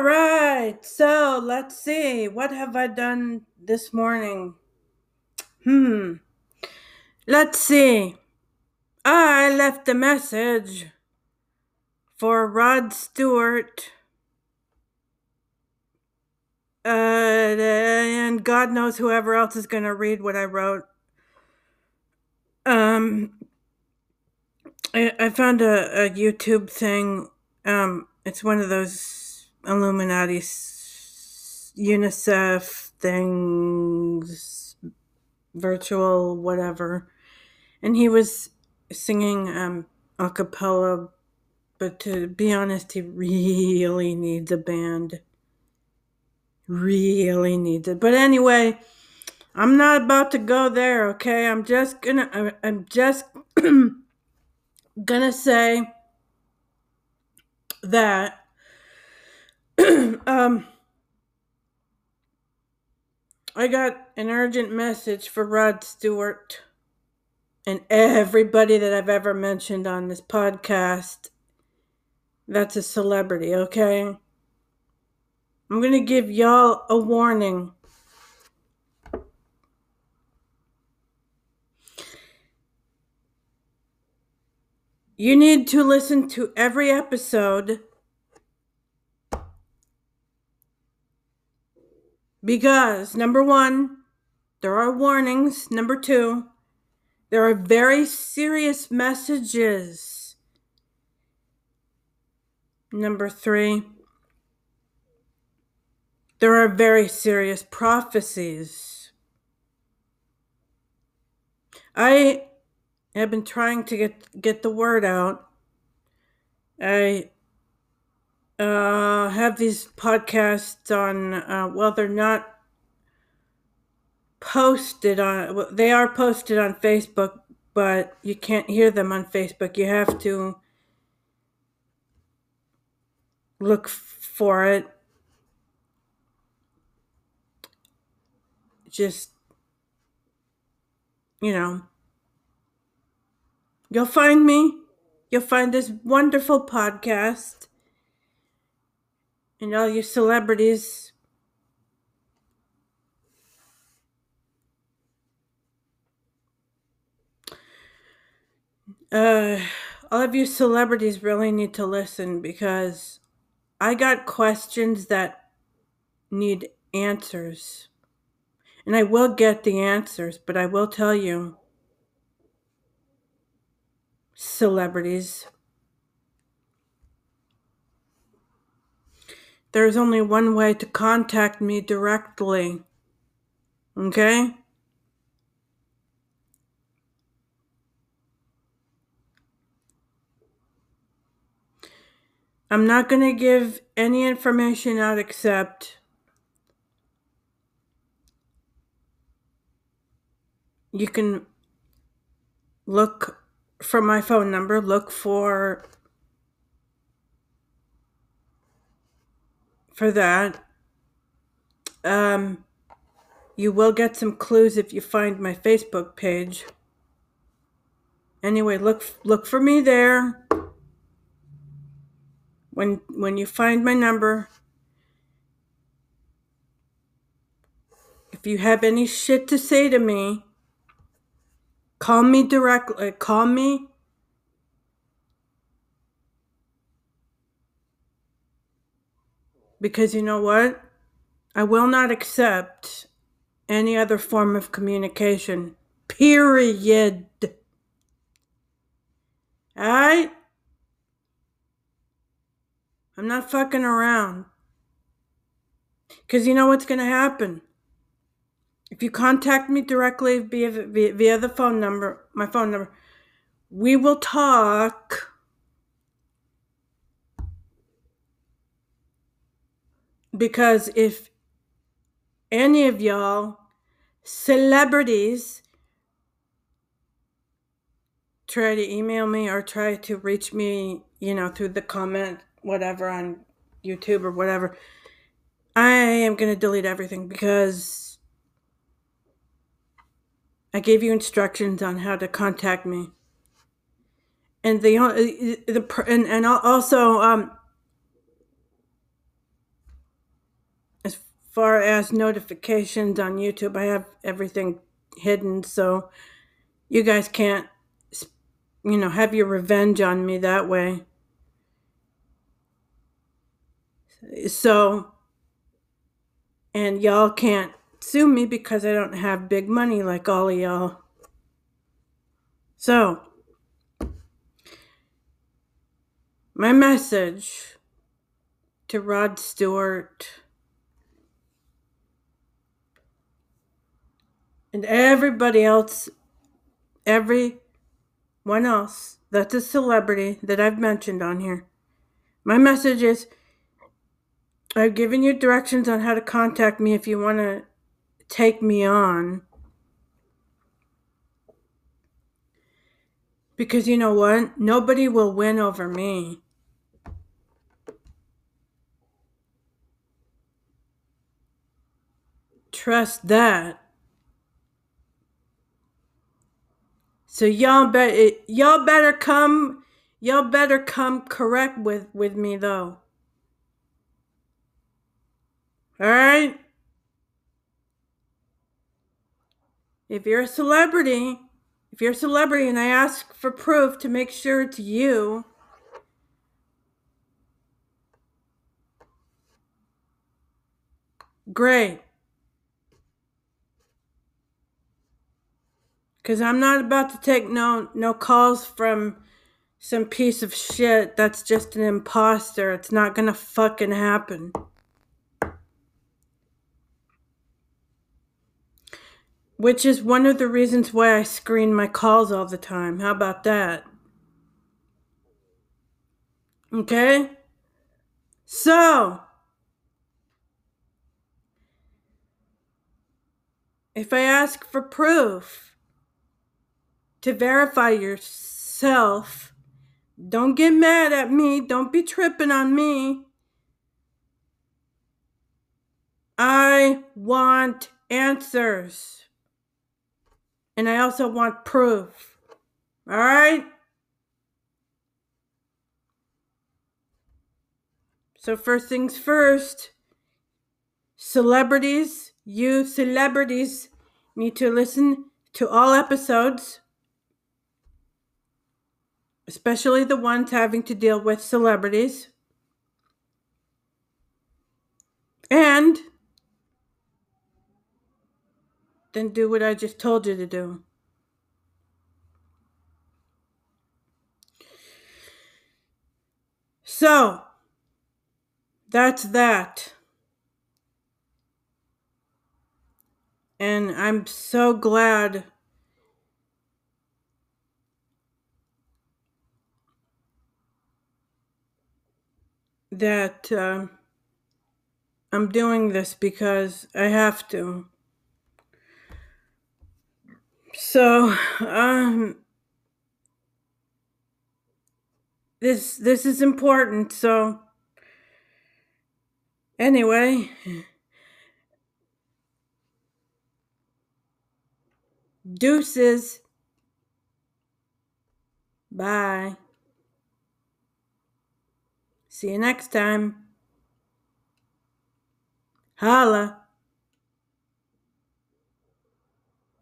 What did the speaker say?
All right, so let's see. What have I done this morning? Hmm. Let's see. I left a message for Rod Stewart. Uh, and God knows whoever else is going to read what I wrote. Um, I, I found a, a YouTube thing. Um, it's one of those Illuminati, UNICEF things, virtual, whatever. And he was singing um, a cappella, but to be honest, he really needs a band. Really needs it. But anyway, I'm not about to go there, okay? I'm just gonna, I'm just gonna say that um I got an urgent message for Rod Stewart and everybody that I've ever mentioned on this podcast that's a celebrity, okay? I'm going to give y'all a warning. You need to listen to every episode because, number one, there are warnings. Number two, there are very serious messages. Number three, there are very serious prophecies. I have been trying to get get the word out. I uh, have these podcasts on. Uh, well, they're not posted on. They are posted on Facebook, but you can't hear them on Facebook. You have to look for it. Just you know You'll find me. You'll find this wonderful podcast. And all you celebrities. Uh, all of you celebrities really need to listen because I got questions that need answers. And I will get the answers, but I will tell you celebrities. There's only one way to contact me directly. Okay? I'm not going to give any information out except you can look for my phone number, look for for that. Um, you will get some clues if you find my Facebook page. Anyway, look look for me there. When when you find my number, if you have any shit to say to me, Call me directly. Call me. Because you know what? I will not accept any other form of communication. Period. Alright? I'm not fucking around. Because you know what's going to happen? If you contact me directly via, via, via the phone number, my phone number, we will talk. Because if any of y'all celebrities try to email me or try to reach me, you know, through the comment, whatever, on YouTube or whatever, I am going to delete everything because I gave you instructions on how to contact me. And the uh, the and and also um far as notifications on YouTube, I have everything hidden so you guys can't, you know, have your revenge on me that way. So, and y'all can't sue me because I don't have big money like all of y'all. So, my message to Rod Stewart and everybody else, everyone else that's a celebrity that I've mentioned on here. My message is I've given you directions on how to contact me if you want to take me on. Because you know what? Nobody will win over me. Trust that. So y'all bet y'all better come y'all better come correct with with me though. All right? If you're a celebrity, if you're a celebrity and I ask for proof to make sure it's you, great. Cause I'm not about to take no no calls from some piece of shit that's just an imposter. It's not gonna fucking happen. Which is one of the reasons why I screen my calls all the time. How about that? Okay? So, if I ask for proof to verify yourself, don't get mad at me. Don't be tripping on me. I want answers. And I also want proof. All right? So, first things first, celebrities, you celebrities need to listen to all episodes, especially the ones having to deal with celebrities. And then do what I just told you to do. So, that's that. And I'm so glad that uh, I'm doing this because I have to. So, um, this this is important. So, anyway, deuces. Bye. See you next time. Holla.